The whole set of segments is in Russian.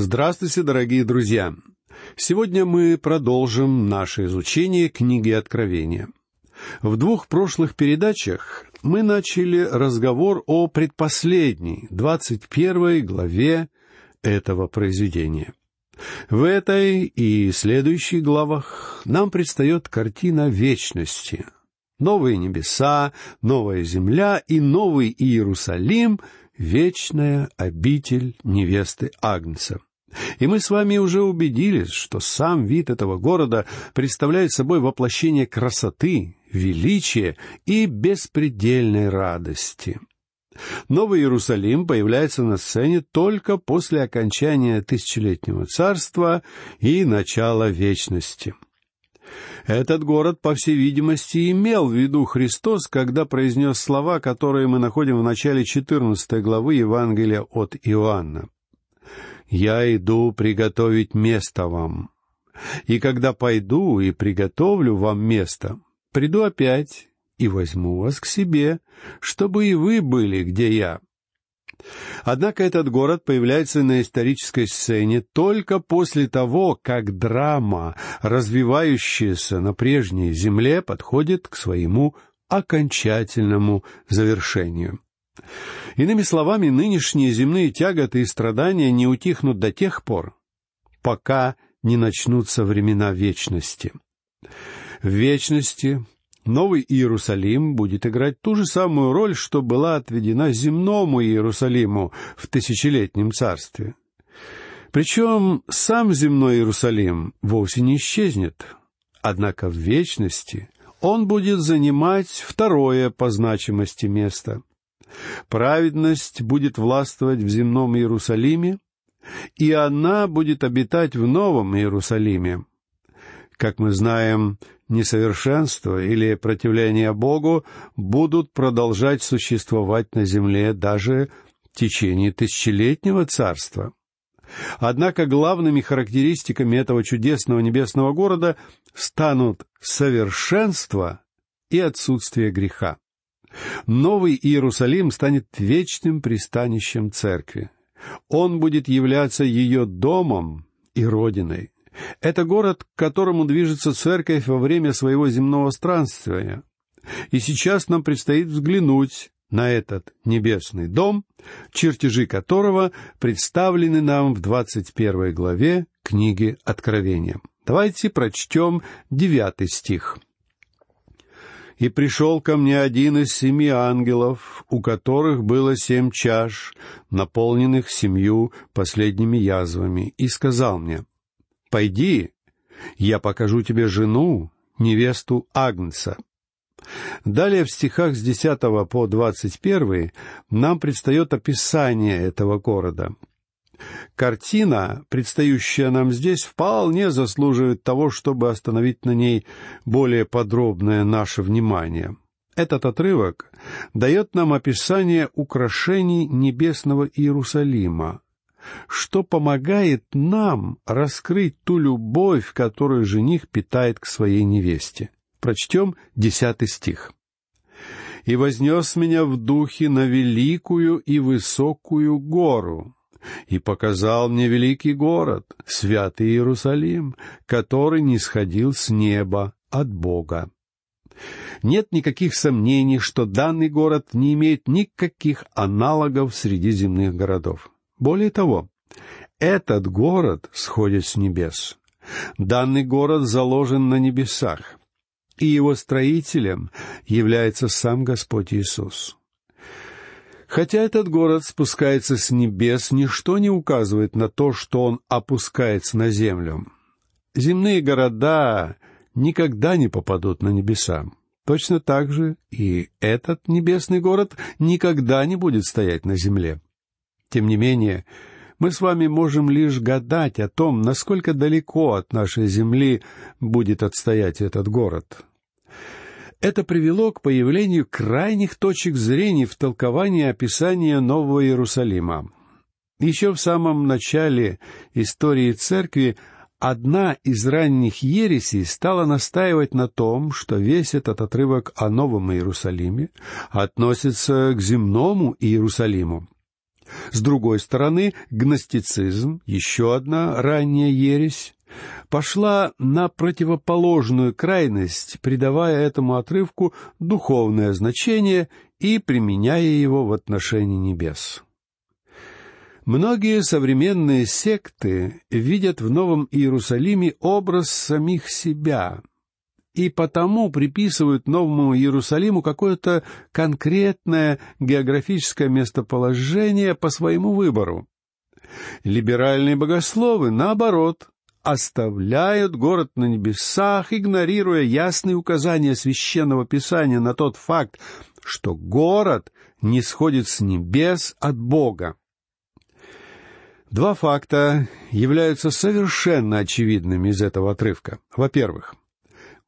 Здравствуйте, дорогие друзья! Сегодня мы продолжим наше изучение книги Откровения. В двух прошлых передачах мы начали разговор о предпоследней, двадцать первой главе этого произведения. В этой и следующих главах нам предстает картина вечности. Новые небеса, новая земля и новый Иерусалим — вечная обитель невесты Агнца. И мы с вами уже убедились, что сам вид этого города представляет собой воплощение красоты, величия и беспредельной радости. Новый Иерусалим появляется на сцене только после окончания тысячелетнего царства и начала вечности. Этот город, по всей видимости, имел в виду Христос, когда произнес слова, которые мы находим в начале 14 главы Евангелия от Иоанна. «Я иду приготовить место вам, и когда пойду и приготовлю вам место, приду опять и возьму вас к себе, чтобы и вы были, где я». Однако этот город появляется на исторической сцене только после того, как драма, развивающаяся на прежней земле, подходит к своему окончательному завершению. Иными словами, нынешние земные тяготы и страдания не утихнут до тех пор, пока не начнутся времена вечности. В вечности Новый Иерусалим будет играть ту же самую роль, что была отведена земному Иерусалиму в тысячелетнем царстве. Причем сам земной Иерусалим вовсе не исчезнет, однако в вечности он будет занимать второе по значимости место. Праведность будет властвовать в земном Иерусалиме, и она будет обитать в новом Иерусалиме. Как мы знаем, несовершенство или противление Богу будут продолжать существовать на земле даже в течение тысячелетнего царства. Однако главными характеристиками этого чудесного небесного города станут совершенство и отсутствие греха. Новый Иерусалим станет вечным пристанищем церкви. Он будет являться ее домом и родиной. Это город, к которому движется церковь во время своего земного странствия. И сейчас нам предстоит взглянуть на этот небесный дом, чертежи которого представлены нам в двадцать первой главе книги Откровения. Давайте прочтем девятый стих. «И пришел ко мне один из семи ангелов, у которых было семь чаш, наполненных семью последними язвами, и сказал мне, Пойди, я покажу тебе жену, невесту Агнца». Далее в стихах с десятого по двадцать первый нам предстает описание этого города. Картина, предстающая нам здесь, вполне заслуживает того, чтобы остановить на ней более подробное наше внимание. Этот отрывок дает нам описание украшений небесного Иерусалима, что помогает нам раскрыть ту любовь, которую жених питает к своей невесте. Прочтем десятый стих. «И вознес меня в духе на великую и высокую гору, и показал мне великий город, святый Иерусалим, который не сходил с неба от Бога. Нет никаких сомнений, что данный город не имеет никаких аналогов среди земных городов. Более того, этот город сходит с небес. Данный город заложен на небесах, и его строителем является сам Господь Иисус. Хотя этот город спускается с небес, ничто не указывает на то, что он опускается на землю. Земные города никогда не попадут на небеса. Точно так же и этот небесный город никогда не будет стоять на земле. Тем не менее, мы с вами можем лишь гадать о том, насколько далеко от нашей земли будет отстоять этот город. Это привело к появлению крайних точек зрения в толковании описания Нового Иерусалима. Еще в самом начале истории церкви одна из ранних ересей стала настаивать на том, что весь этот отрывок о Новом Иерусалиме относится к земному Иерусалиму. С другой стороны, гностицизм, еще одна ранняя ересь, пошла на противоположную крайность, придавая этому отрывку духовное значение и применяя его в отношении небес. Многие современные секты видят в Новом Иерусалиме образ самих себя и потому приписывают Новому Иерусалиму какое-то конкретное географическое местоположение по своему выбору. Либеральные богословы, наоборот, оставляют город на небесах, игнорируя ясные указания священного писания на тот факт, что город не сходит с небес от Бога. Два факта являются совершенно очевидными из этого отрывка. Во-первых,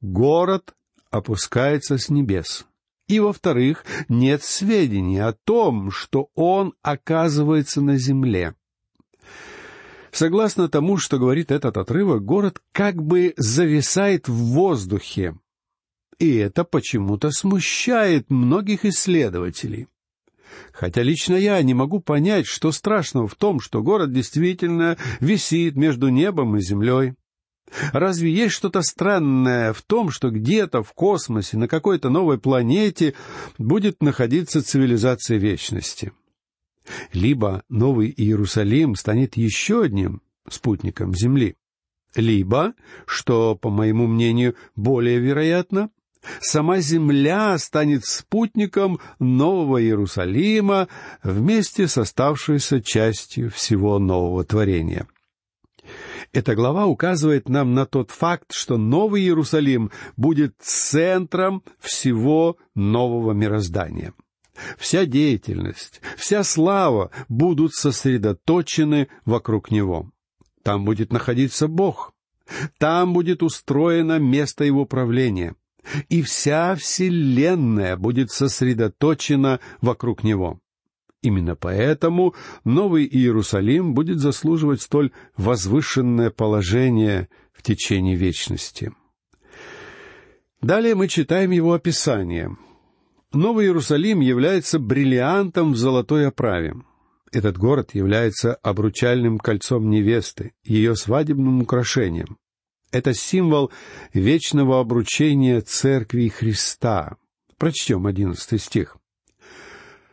город опускается с небес. И, во-вторых, нет сведений о том, что он оказывается на земле. Согласно тому, что говорит этот отрывок, город как бы зависает в воздухе. И это почему-то смущает многих исследователей. Хотя лично я не могу понять, что страшного в том, что город действительно висит между небом и землей. Разве есть что-то странное в том, что где-то в космосе, на какой-то новой планете будет находиться цивилизация вечности? Либо Новый Иерусалим станет еще одним спутником Земли, либо, что, по моему мнению, более вероятно, Сама земля станет спутником Нового Иерусалима вместе с оставшейся частью всего нового творения. Эта глава указывает нам на тот факт, что Новый Иерусалим будет центром всего нового мироздания. Вся деятельность, вся слава будут сосредоточены вокруг него. Там будет находиться Бог. Там будет устроено место его правления и вся Вселенная будет сосредоточена вокруг него. Именно поэтому Новый Иерусалим будет заслуживать столь возвышенное положение в течение вечности. Далее мы читаем его описание. Новый Иерусалим является бриллиантом в золотой оправе. Этот город является обручальным кольцом невесты, ее свадебным украшением. Это символ вечного обручения Церкви Христа. Прочтем одиннадцатый стих.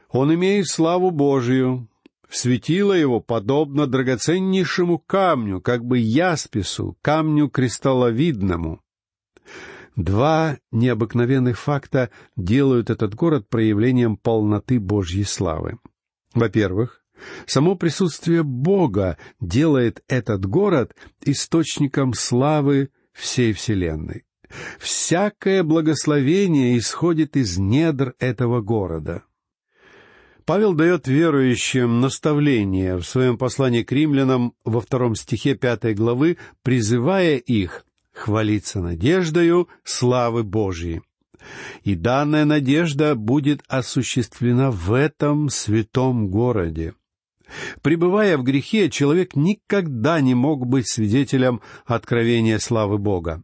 «Он имеет славу Божию, светило его подобно драгоценнейшему камню, как бы яспису, камню кристалловидному». Два необыкновенных факта делают этот город проявлением полноты Божьей славы. Во-первых, Само присутствие Бога делает этот город источником славы всей Вселенной. Всякое благословение исходит из недр этого города. Павел дает верующим наставление в своем послании к римлянам во втором стихе пятой главы, призывая их хвалиться надеждою славы Божьей. И данная надежда будет осуществлена в этом святом городе. Пребывая в грехе, человек никогда не мог быть свидетелем откровения славы Бога.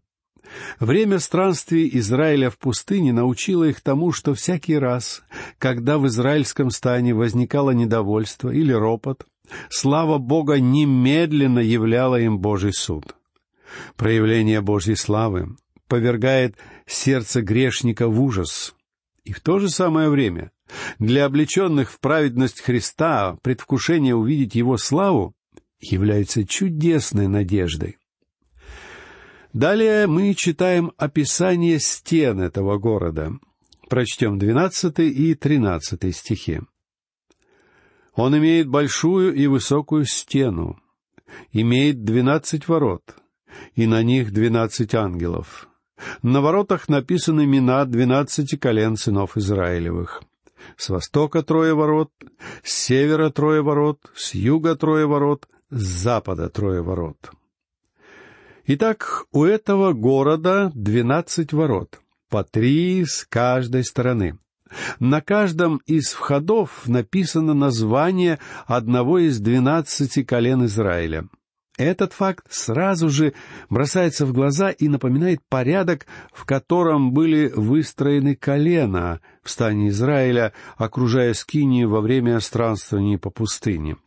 Время странствий Израиля в пустыне научило их тому, что всякий раз, когда в израильском стане возникало недовольство или ропот, слава Бога немедленно являла им Божий суд. Проявление Божьей славы повергает сердце грешника в ужас. И в то же самое время для облеченных в праведность Христа предвкушение увидеть Его славу является чудесной надеждой. Далее мы читаем описание стен этого города. Прочтем двенадцатый и тринадцатый стихи. Он имеет большую и высокую стену, имеет двенадцать ворот, и на них двенадцать ангелов. На воротах написаны имена двенадцати колен сынов Израилевых. С востока трое ворот, с севера трое ворот, с юга трое ворот, с запада трое ворот. Итак, у этого города двенадцать ворот, по три с каждой стороны. На каждом из входов написано название одного из двенадцати колен Израиля. Этот факт сразу же бросается в глаза и напоминает порядок, в котором были выстроены колена в стане Израиля, окружая Скинию во время странствований по пустыне.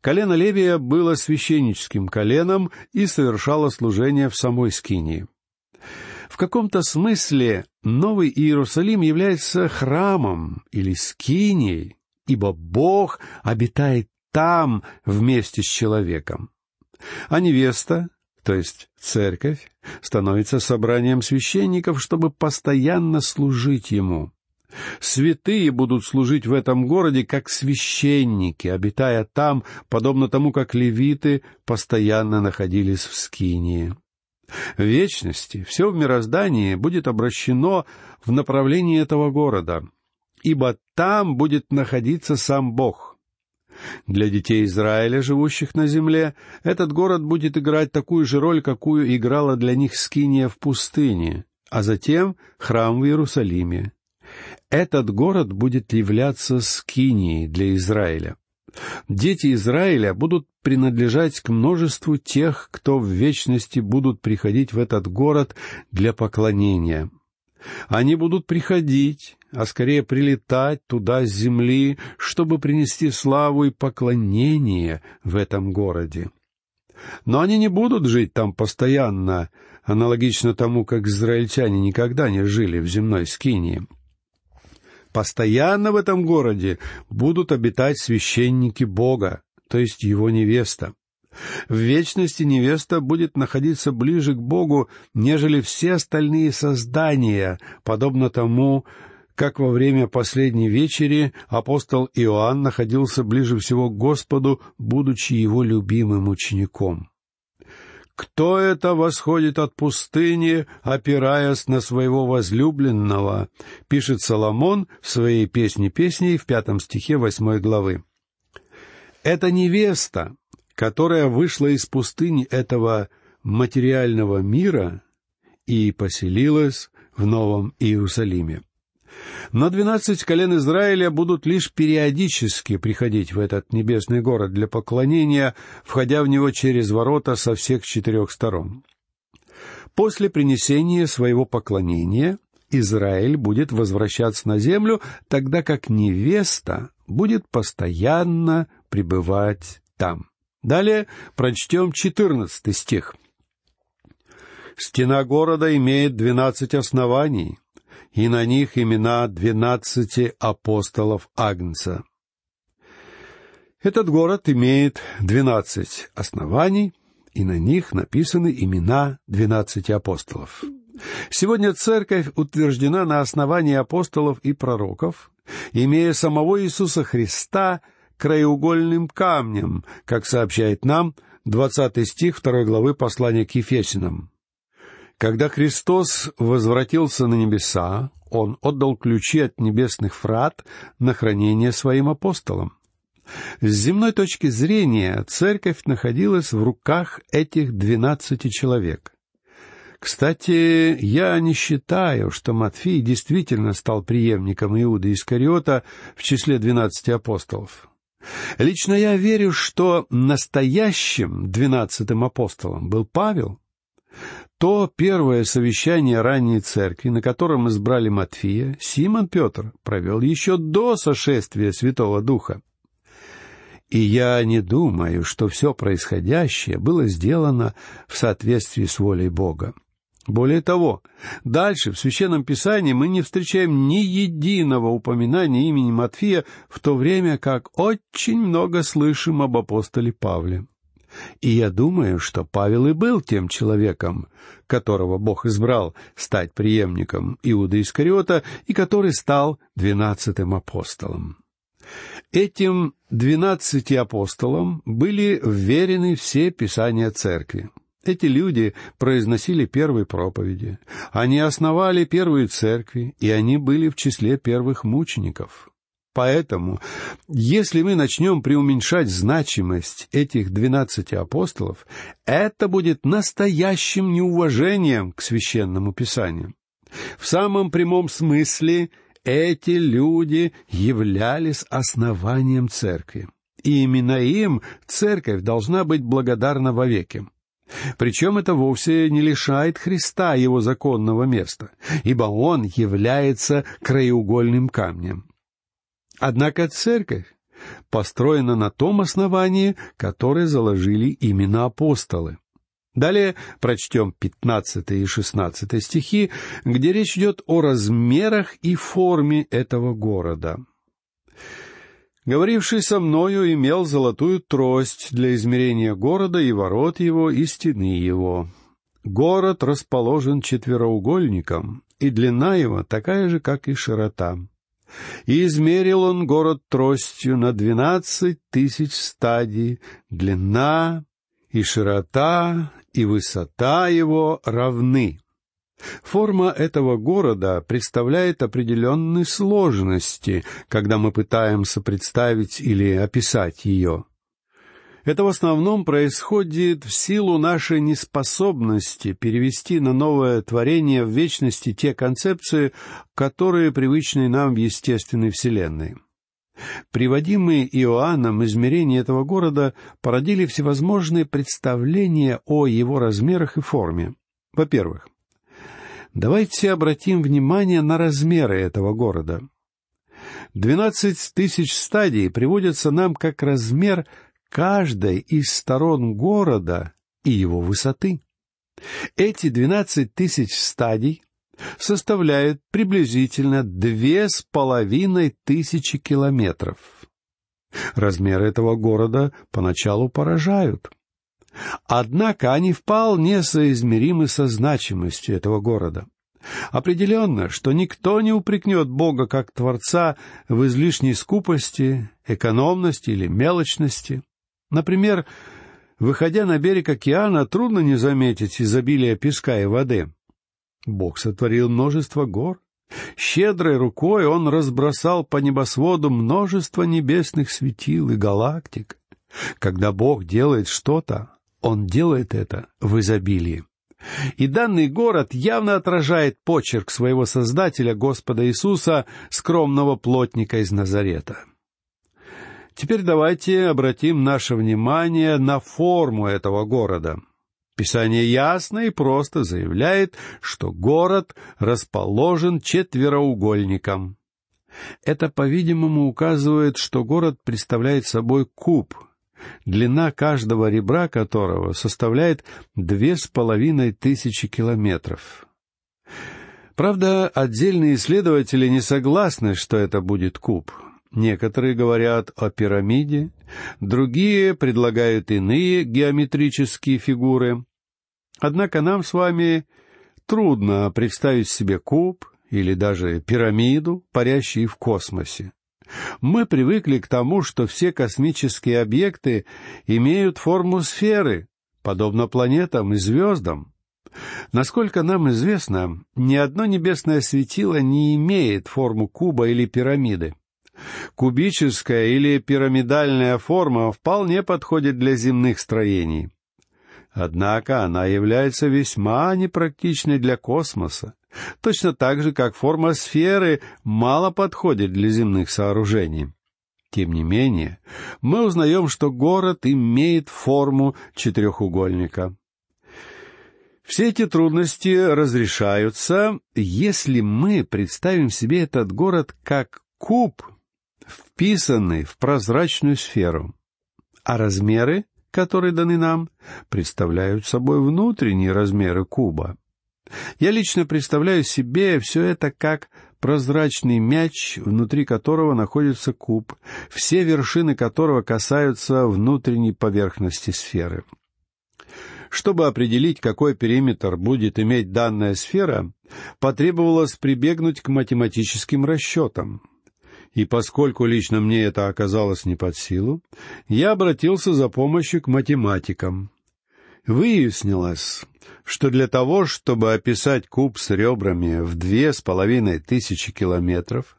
Колено Левия было священническим коленом и совершало служение в самой Скинии. В каком-то смысле Новый Иерусалим является храмом или скинией, ибо Бог обитает там вместе с человеком. А невеста, то есть церковь, становится собранием священников, чтобы постоянно служить ему. Святые будут служить в этом городе как священники, обитая там, подобно тому, как левиты постоянно находились в Скинии. В вечности все в мироздании будет обращено в направлении этого города, ибо там будет находиться сам Бог. Для детей Израиля, живущих на земле, этот город будет играть такую же роль, какую играла для них Скиния в пустыне, а затем храм в Иерусалиме. Этот город будет являться Скинией для Израиля. Дети Израиля будут принадлежать к множеству тех, кто в вечности будут приходить в этот город для поклонения. Они будут приходить, а скорее прилетать туда с земли, чтобы принести славу и поклонение в этом городе. Но они не будут жить там постоянно, аналогично тому, как израильтяне никогда не жили в земной скинии. Постоянно в этом городе будут обитать священники Бога, то есть его невеста. В вечности невеста будет находиться ближе к Богу, нежели все остальные создания, подобно тому, как во время последней вечери апостол Иоанн находился ближе всего к Господу, будучи его любимым учеником. «Кто это восходит от пустыни, опираясь на своего возлюбленного?» — пишет Соломон в своей песне песней в пятом стихе восьмой главы. Это невеста, которая вышла из пустыни этого материального мира и поселилась в Новом Иерусалиме. Но двенадцать колен Израиля будут лишь периодически приходить в этот небесный город для поклонения, входя в него через ворота со всех четырех сторон. После принесения своего поклонения Израиль будет возвращаться на землю, тогда как невеста будет постоянно пребывать там. Далее прочтем четырнадцатый стих. «Стена города имеет двенадцать оснований, и на них имена двенадцати апостолов Агнца. Этот город имеет двенадцать оснований, и на них написаны имена двенадцати апостолов. Сегодня церковь утверждена на основании апостолов и пророков, имея самого Иисуса Христа краеугольным камнем, как сообщает нам двадцатый стих второй главы послания к Ефесинам. Когда Христос возвратился на небеса, Он отдал ключи от небесных врат на хранение своим апостолам. С земной точки зрения церковь находилась в руках этих двенадцати человек. Кстати, я не считаю, что Матфей действительно стал преемником Иуда Искариота в числе двенадцати апостолов. Лично я верю, что настоящим двенадцатым апостолом был Павел. То первое совещание ранней церкви, на котором избрали Матфия, Симон Петр провел еще до сошествия Святого Духа. И я не думаю, что все происходящее было сделано в соответствии с волей Бога. Более того, дальше в Священном Писании мы не встречаем ни единого упоминания имени Матфия, в то время как очень много слышим об апостоле Павле. И я думаю, что Павел и был тем человеком, которого Бог избрал стать преемником Иуда Искариота и который стал двенадцатым апостолом. Этим двенадцати апостолам были вверены все писания церкви. Эти люди произносили первые проповеди, они основали первые церкви, и они были в числе первых мучеников. Поэтому, если мы начнем преуменьшать значимость этих двенадцати апостолов, это будет настоящим неуважением к священному писанию. В самом прямом смысле эти люди являлись основанием церкви. и именно им церковь должна быть благодарна вовеки. Причем это вовсе не лишает Христа его законного места, ибо он является краеугольным камнем. Однако церковь построена на том основании, которое заложили именно апостолы. Далее прочтем 15 и 16 стихи, где речь идет о размерах и форме этого города. Говоривший со мною имел золотую трость для измерения города и ворот его, и стены его. Город расположен четвероугольником, и длина его такая же, как и широта. И измерил он город тростью на двенадцать тысяч стадий, длина и широта и высота его равны. Форма этого города представляет определенные сложности, когда мы пытаемся представить или описать ее. Это в основном происходит в силу нашей неспособности перевести на новое творение в вечности те концепции, которые привычны нам в естественной Вселенной. Приводимые Иоанном измерения этого города породили всевозможные представления о его размерах и форме. Во-первых, давайте обратим внимание на размеры этого города. Двенадцать тысяч стадий приводятся нам как размер каждой из сторон города и его высоты. Эти двенадцать тысяч стадий составляют приблизительно две с половиной тысячи километров. Размеры этого города поначалу поражают. Однако они вполне соизмеримы со значимостью этого города. Определенно, что никто не упрекнет Бога как Творца в излишней скупости, экономности или мелочности. Например, выходя на берег океана, трудно не заметить изобилие песка и воды. Бог сотворил множество гор. Щедрой рукой Он разбросал по небосводу множество небесных светил и галактик. Когда Бог делает что-то, Он делает это в изобилии. И данный город явно отражает почерк своего Создателя, Господа Иисуса, скромного плотника из Назарета. Теперь давайте обратим наше внимание на форму этого города. Писание ясно и просто заявляет, что город расположен четвероугольником. Это, по-видимому, указывает, что город представляет собой куб, длина каждого ребра которого составляет две с половиной тысячи километров. Правда, отдельные исследователи не согласны, что это будет куб — Некоторые говорят о пирамиде, другие предлагают иные геометрические фигуры. Однако нам с вами трудно представить себе куб или даже пирамиду, парящие в космосе. Мы привыкли к тому, что все космические объекты имеют форму сферы, подобно планетам и звездам. Насколько нам известно, ни одно небесное светило не имеет форму куба или пирамиды. Кубическая или пирамидальная форма вполне подходит для земных строений. Однако она является весьма непрактичной для космоса, точно так же, как форма сферы мало подходит для земных сооружений. Тем не менее, мы узнаем, что город имеет форму четырехугольника. Все эти трудности разрешаются, если мы представим себе этот город как куб вписаны в прозрачную сферу, а размеры, которые даны нам, представляют собой внутренние размеры куба. Я лично представляю себе все это как прозрачный мяч, внутри которого находится куб, все вершины которого касаются внутренней поверхности сферы. Чтобы определить, какой периметр будет иметь данная сфера, потребовалось прибегнуть к математическим расчетам и поскольку лично мне это оказалось не под силу, я обратился за помощью к математикам. Выяснилось, что для того, чтобы описать куб с ребрами в две с половиной тысячи километров,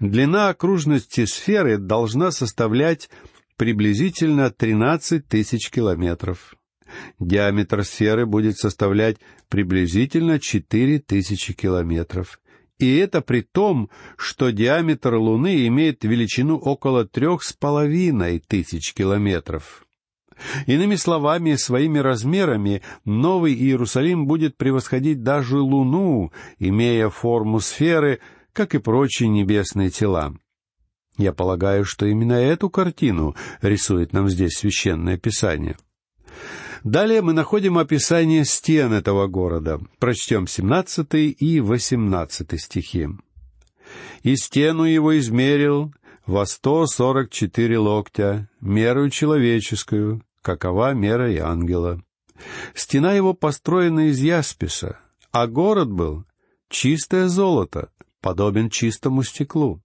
длина окружности сферы должна составлять приблизительно тринадцать тысяч километров. Диаметр сферы будет составлять приблизительно четыре тысячи километров, И это при том, что диаметр Луны имеет величину около трех с половиной тысяч километров. Иными словами, своими размерами Новый Иерусалим будет превосходить даже Луну, имея форму сферы, как и прочие небесные тела. Я полагаю, что именно эту картину рисует нам здесь священное писание. Далее мы находим описание стен этого города. Прочтем 17 и 18 стихи. «И стену его измерил во сто сорок четыре локтя, меру человеческую, какова мера и ангела. Стена его построена из ясписа, а город был чистое золото, подобен чистому стеклу.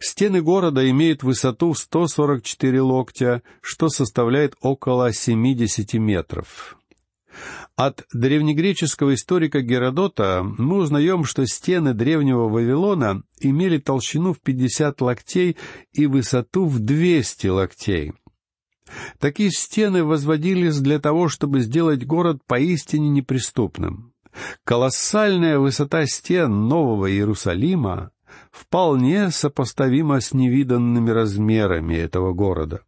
Стены города имеют высоту 144 локтя, что составляет около 70 метров. От древнегреческого историка Геродота мы узнаем, что стены древнего Вавилона имели толщину в 50 локтей и высоту в 200 локтей. Такие стены возводились для того, чтобы сделать город поистине неприступным. Колоссальная высота стен Нового Иерусалима вполне сопоставима с невиданными размерами этого города.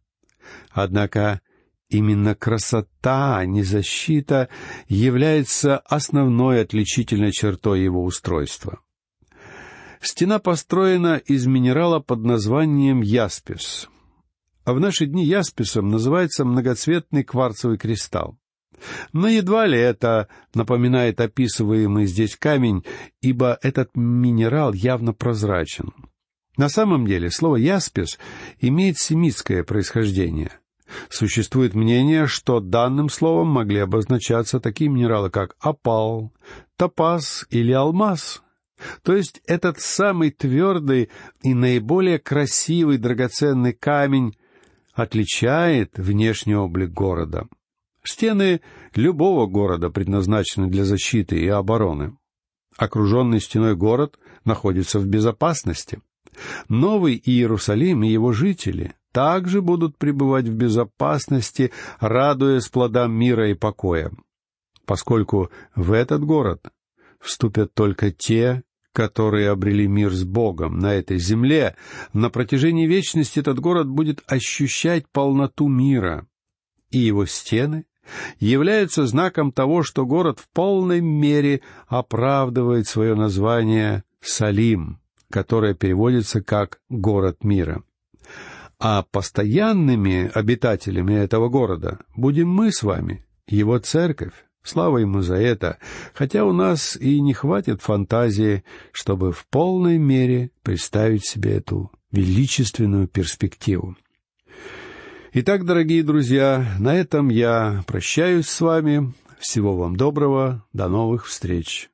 Однако именно красота, а не защита, является основной отличительной чертой его устройства. Стена построена из минерала под названием яспис. А в наши дни ясписом называется многоцветный кварцевый кристалл. Но едва ли это напоминает описываемый здесь камень, ибо этот минерал явно прозрачен. На самом деле слово «яспис» имеет семитское происхождение. Существует мнение, что данным словом могли обозначаться такие минералы, как опал, топаз или алмаз. То есть этот самый твердый и наиболее красивый драгоценный камень отличает внешний облик города — Стены любого города предназначены для защиты и обороны. Окруженный стеной город находится в безопасности. Новый Иерусалим и его жители также будут пребывать в безопасности, радуясь плодам мира и покоя, поскольку в этот город вступят только те, которые обрели мир с Богом на этой земле, на протяжении вечности этот город будет ощущать полноту мира, и его стены являются знаком того, что город в полной мере оправдывает свое название Салим, которое переводится как «город мира». А постоянными обитателями этого города будем мы с вами, его церковь. Слава ему за это, хотя у нас и не хватит фантазии, чтобы в полной мере представить себе эту величественную перспективу. Итак, дорогие друзья, на этом я прощаюсь с вами. Всего вам доброго. До новых встреч.